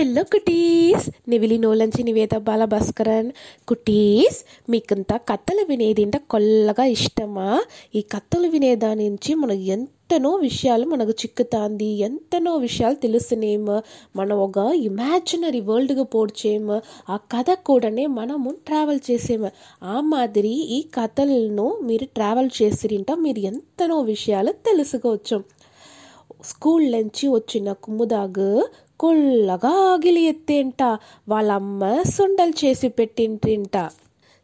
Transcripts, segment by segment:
Hello cuties నివిలి నోలంచి Niveda Bala Bhaskaran cuties మీకంతా కథలు వినేది అంటే కొల్లగా ఇష్టమా ఈ కథలు వినేదాని నుంచి మనకు ఎంతనో విషయాలు మనకు చిక్కుతాంది ఎంతనో విషయాలు తెలుసునేము మనం ఒక ఇమాజినరీ వరల్డ్గా పోడ్చేము ఆ కథ కూడానే మనము ట్రావెల్ చేసేము ఆ మాదిరి ఈ కథలను మీరు ట్రావెల్ చేసిరింట మీరు ఎంతనో విషయాలు తెలుసుకోవచ్చు స్కూల్ నుంచి వచ్చిన కుమ్ముదాగు కొల్లగా ఆగిలి ఎత్తేంట వాళ్ళమ్మ సుండలు చేసి పెట్టింట్రింట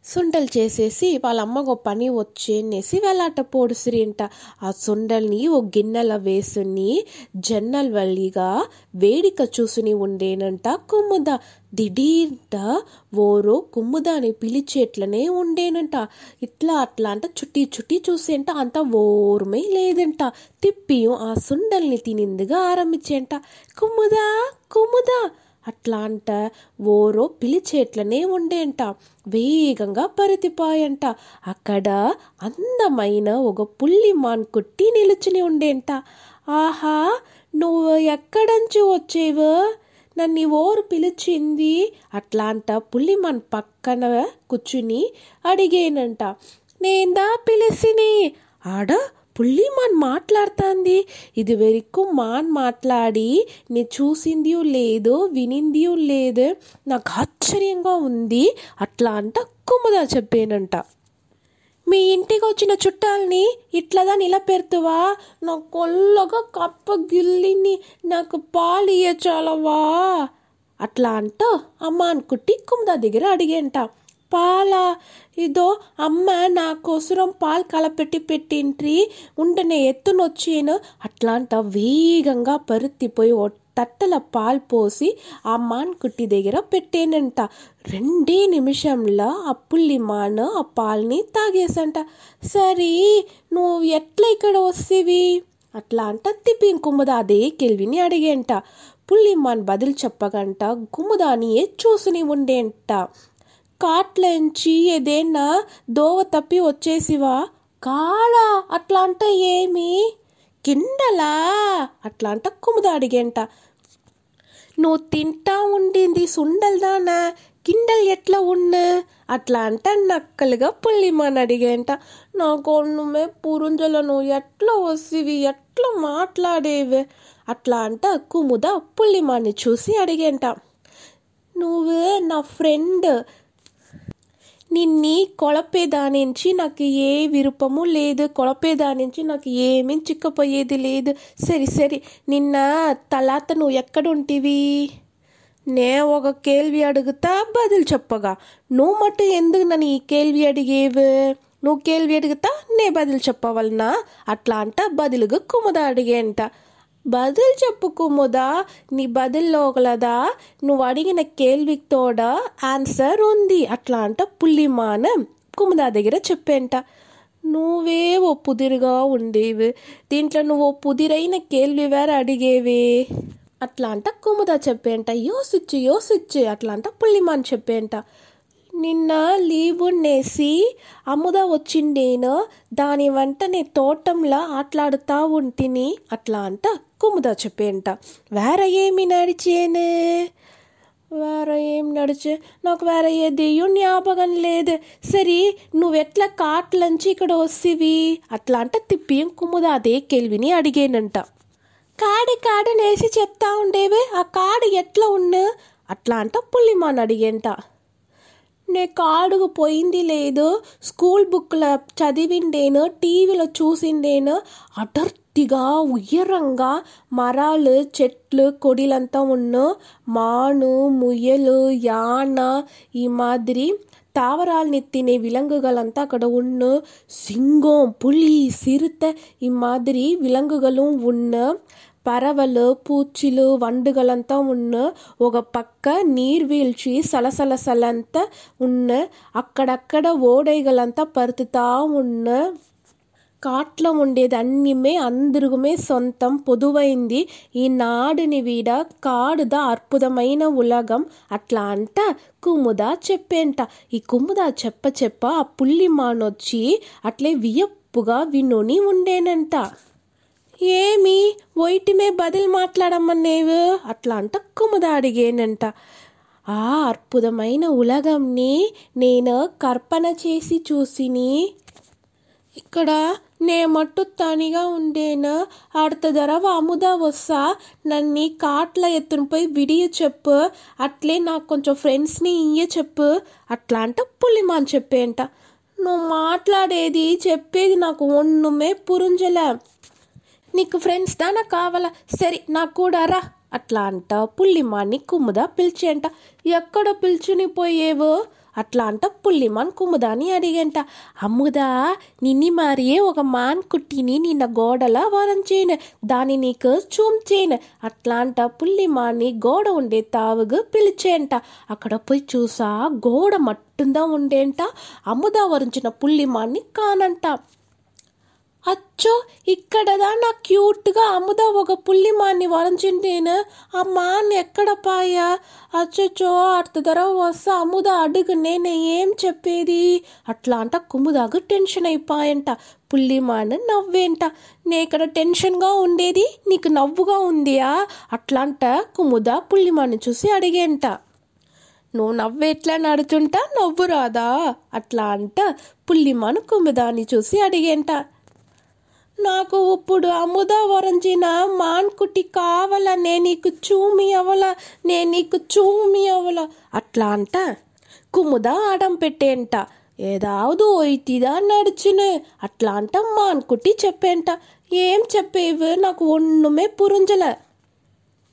సుండలు చేసేసి వాళ్ళ అమ్మకు ఒక పని వచ్చేసి వెళ్ళాట పోడుసిరింట. ఆ సుండల్ని ఓ గిన్నెల వేసుని జన్నల్ వల్లిగా వేడిక చూసుని ఉండేనంట కుమ్ముద. దిడీంట ఓరో కుమ్ముదాని పిలిచేట్లనే ఉండేనంట. ఇట్లా అట్లా అంట చుట్టి చుట్టి చూసేంట అంత ఓర్మే లేదంట. తిప్పియం ఆ సుండల్ని తినిందిగా ఆరంభించేంట. కుమ్ముదా కుమ్ముదా అట్లాంట ఓరో పిలిచేట్లనే ఉండేంట వేగంగా పరితిపాయంట. అక్కడ అందమైన ఒక పుల్లి మాన్కుట్టి నిలుచుని ఉండేంట. ఆహా నువ్వు ఎక్కడంచి వచ్చేవు? నన్ను ఓరు పిలిచింది. అట్లాంట పుల్లిమాన్ పక్కన కూర్చుని అడిగేనంట నేందా పిలిసిని? ఆడ పుల్లిమాన్ మాట్లాడుతుంది. ఇది వరకు మాన్ మాట్లాడి నేను చూసింది లేదో వినిందియో లేదో. నాకు ఆశ్చర్యంగా ఉంది. అట్లా అంట కుమ్ముదా చెప్పానంట. మీ ఇంటికి వచ్చిన చుట్టాలని ఇట్లదా నిలబెడుతువా నా కొల్లగా కప్ప గిల్లిని నాకు పాలు ఇయ్యచాలవా అట్లా అంట అమ్మ అనుకుంటే కుమ్దా దగ్గర అడిగేంట. పాలా ఇదో అమ్మ నా కోసరం పాలు కలపెట్టి పెట్టింట్రి ఉంటనే ఎత్తునొచ్చేను. అట్లాంట వేగంగా పరుత్తిపోయి ఓ తట్టల పాలు పోసి ఆ మాన్కుట్టి దగ్గర పెట్టేనంట. రెండే నిమిషంలో ఆ పుల్లి మాన్ ఆ పాల్ని తాగేసంట. సరే నువ్వు ఎట్లా ఇక్కడ వస్తేవి? అట్లా అంట తిప్పి కుమ్మద అదే కెల్విని అడిగేంట. పుల్లిమాన్ బదులు చెప్పగంట గుమ్మదానియే చూసుని ఉండేంట. కాట్లంచి ఏదైనా దోవ తప్పి వచ్చేసివా? కాడా అట్లా అంట ఏమి? కిండలా అట్లా అంట కుముద అడిగేంట. నువ్వు తింటా ఉండింది సుండల్దానా కిండల్ ఎట్లా ఉన్న? అట్లా అంట నక్కలుగా పుల్లిమాన్ అడిగేంట. నాకు నువ్వే పురుంజలను ఎట్లా వసివి ఎట్లా మాట్లాడేవి? అట్లా అంట కుముద పుల్లిమాని చూసి అడిగేంట. నువ్వు నా ఫ్రెండ్ నిన్ని కొలపేదానించి నాకు ఏ విరుపము లేదు. కొలపేదానించి నాకు ఏమీ చిక్కపోయేది లేదు. సరి సరి. నిన్న తలాత నువ్వు ఎక్కడుంటివి? నే ఒక కేల్వి అడుగుతా బదులు చెప్పగా. నువ్వు మటు ఎందుకు నన్ను ఈ కేల్వి అడిగేవు? నువ్వు కేల్వి అడుగుతా నే బదులు చెప్పవలనా? అట్లా అంట బదులుగా కుముద అడిగేంట. బదులు చెప్పుకుముదా నీ బదుల్లో ఒకలదా? నువ్వు అడిగిన కేల్వికి తోడ ఆన్సర్ ఉంది. అట్లా అంట పుల్లిమాన కుముదా దగ్గర చెప్పేంట. నువ్వే ఓ పుదిరిగా ఉండేవి. దీంట్లో నువ్వు ఓ పుదిరైన కేల్వి వేరే అడిగేవే? అట్లా అంట కుముద చెప్పేంట. యోసిచ్చు యోసిచ్చు అట్లా అంట పుల్లిమాన్ చెప్పేంట. నిన్న లీవ్ నేసి అముద వచ్చిండేను. దాని వెంటనే తోటంలో ఆటలాడుతా ఉంటిని. అట్లా అంట కుముద చెప్పేంట వేరే ఏమి నడిచేనే? వేరే ఏం నడిచే? నాకు వేరే ఏ దెయ్యం జ్ఞాపకం లేదు. సరే నువ్వెట్లా కాట్లంచి ఇక్కడ వస్తేవి అట్లా అంటే తిప్పి కుముద అదే కెల్విని అడిగేనంట. కాడి కాడనేసి చెప్తా ఉండేవే? ఆ కాడు ఎట్లా ఉన్న? అట్లా అంట పుల్లిమాన్ అడిగేంట నేను కాడుకు పోయింది లేదు స్కూల్ బుక్లో చదివిండేను టీవీలో చూసిండేను అటర్తిగా ఉయ్యరంగా మరాలు చెట్లు కొడిలంతా ఉన్ను మాను ముయలు యాన ఈ మాదిరి தாவரால் தினை అక్కడ ఉన్ను సింగం పులి సిరుత ఈ మాదిరి விலங்குகளும் ஒன்று ఉన్న పరవలు పూచిలు వండుగలంతా ఉన్న ఒక పక్క నీర్వీల్చి సలసలసలంతా ఉన్న అక్కడక్కడ ఓడైగలంతా పరుతుతా ఉన్న కాట్లో ఉండేది అన్నిమే అందరుగుమే సొంతం పొదువైంది. ఈ నాడుని వీడ కాడుద అద్భుతమైన ఉలగం అట్లా అంట కుముద చెప్పేంట. ఈ కుముద చెప్ప చెప్ప ఆ పుల్లి మానొచ్చి అట్లే వియప్పుగా వినుని ఉండేనంట. ఏమి? ఒయిటిమే బదిలి మాట్లాడమ్మనేవు అట్లా అంట కుముద అడిగేనంట. ఆ అద్భుతమైన ఉలగంని నేను కర్పణ చేసి చూసిని. ఇక్కడ నే మట్టు తనిగా ఉండేను. అడత ధరవ అముదా వస్తా నన్ను కాట్ల ఎత్తునిపోయి విడియ చెప్పు. అట్లే నాకు కొంచెం ఫ్రెండ్స్ని ఇయ్య చెప్పు. అట్లా అంట పులిమాన్ చెప్పేంట. నువ్వు మాట్లాడేది చెప్పేది నాకు ఒన్నుమే పురుంజలే. నీకు ఫ్రెండ్స్ దానా కావాలా? సరే నాకు కూడా రా. అట్లా అంట. పుల్లిమాన్ని కుమ్ముదా పిలిచేంట ఎక్కడ పిలుచుని పోయేవో? అట్లా అంట పుల్లిమాన్ కుమ్ముదాని అడిగంట. అమ్ముదా నిన్ని మారియే ఒక మాన్ కుట్టిని నిన్న గోడల వరంచేను దాని నీకు చూంచేను అట్లా అంట పుల్లిమాన్ని గోడ ఉండే తావుగు పిలిచేంట. అక్కడ పోయి చూసా గోడ మట్టుందా ఉండేంట. అమ్ముదా వరించిన పుల్లిమాన్ని కానంట. అచ్చో ఇక్కడదా నా క్యూట్గా అమ్ముదా ఒక పుల్లి మాన్ని వరంచింటేను ఆ మాన్ ఎక్కడ పాయా అచ్చచ్చో అర్త ధర వస్తా అమ్ముదా అడుగు నేను ఏం చెప్పేది? అట్లా అంట కుమ్ముదాగు టెన్షన్ అయిపోయంట. పుల్లి మాన్ నవ్వేంట. నే ఇక్కడ టెన్షన్గా ఉండేది నీకు నవ్వుగా ఉందియా? అట్లా అంట కుమ్ముదా పుల్లి మాన్ని చూసి అడిగేంట. నువ్వు నవ్వెట్లా నడుచుంటా నవ్వు రాదా? అట్లా అంట పుల్లిమాను కుమ్ముదాన్ని చూసి అడిగేంట. నాకు ఇప్పుడు అముద వరంచిన మాన్కుటి కావాల నే నీకు చూమి అవల నే నీకు చూమి అవల. అట్లా అంట? కుముద ఆడం పెట్టేంట? ఏదావదు ఒయితిదా నడిచిను? అట్లా అంట మాన్కుటి చెప్పేంట? ఏం చెప్పేవు? నాకు ఒన్నుమే పురుంజల.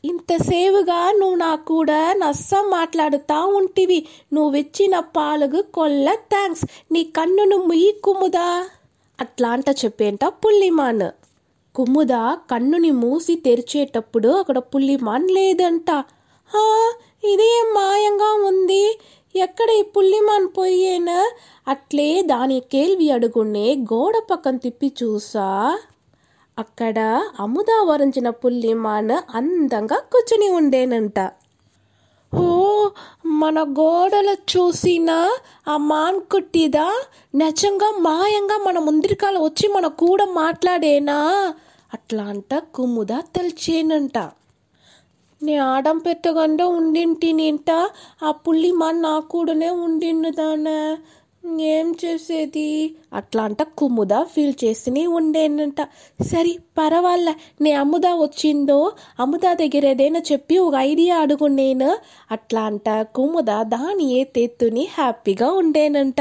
ఇంతసేవుగా నువ్వు నా కూడా నస్స మాట్లాడుతా ఉంటివి. నువ్విచ్చిన పాలుగు కొల్ల థ్యాంక్స్ నీ కన్నును ముయ్యి కుముదా. అట్లాంట చెప్పేంట పుల్లిమాన్. కుముద కన్నుని మూసి తెరిచేటప్పుడు అక్కడ పుల్లిమాన్ లేదంట. "హా, ఇదేం మాయంగా ఉంది. ఎక్కడ ఈ పుల్లిమాన్ పోయేనా అట్లే దాని కేల్వి అడుగునే గోడ పక్కన తిప్పి చూసా. అక్కడ అముదా వరించిన పుల్లిమాన్ అందంగా కూర్చుని ఉండేనంట. మన గోడలు చూసిన ఆ మాన్కుట్టిదా నిజంగా మాయంగా మన ముందరికాల వచ్చి మన కూడా మాట్లాడేనా? అట్లా అంట కుమ్ముదా తెలిచేనంట. నే ఆడం పెట్టకుండా ఉండింటి నింట ఆ పుల్లి మా నా కూడానే ఉండిన్నదానా? ఏం చేసేది? అట్లా అంట కుముద ఫీల్ చేస్తూనే ఉండేనంట. సరే పర్వాలే నే అమ్ముదా వచ్చిందో అముద దగ్గర ఏదైనా చెప్పి ఒక ఐడియా అడుగు నేను అట్లా అంట కుమ్ముదా దాని ఏ తెత్తుని హ్యాపీగా ఉండేనంట.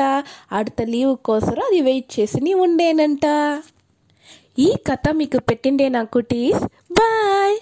అడత లీవ్ కోసం అది వెయిట్ చేసి ఉండేనంట. ఈ కథ మీకు పెట్టిండే నాకు టీస్ బాయ్